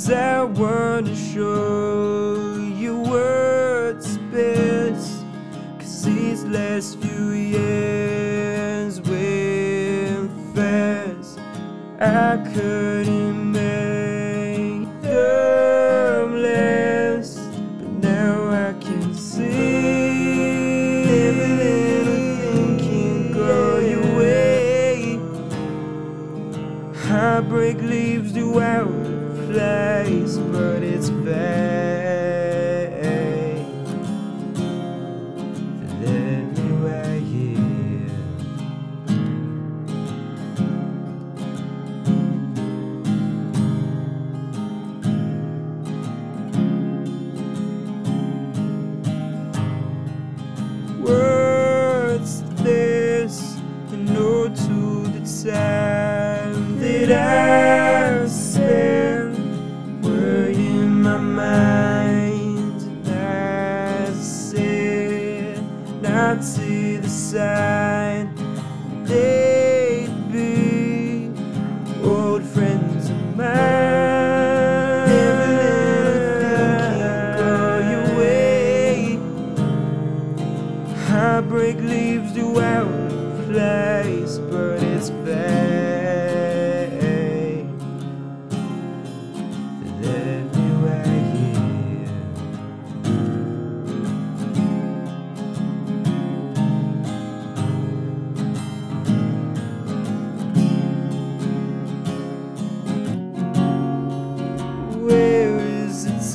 Cause I wanna show you what's best. Cause these last few years went fast. I couldn't make them last. But now I can see every little thing can go your way. Heartbreak leaves you out I spent worrying my mind. I said, not see the sign. They'd be old friends of mine. Heartbreak leaves you but it's vain.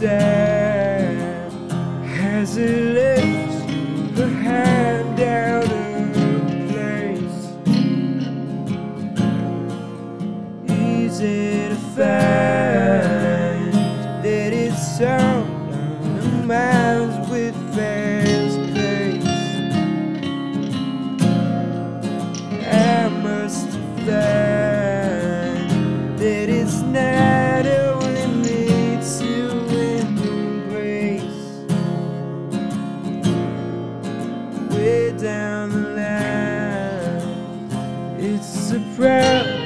The time? Has it left behind out of place? Easy to find that it's all on the minds with fast pace. I must find that it's not down the line, it's a problem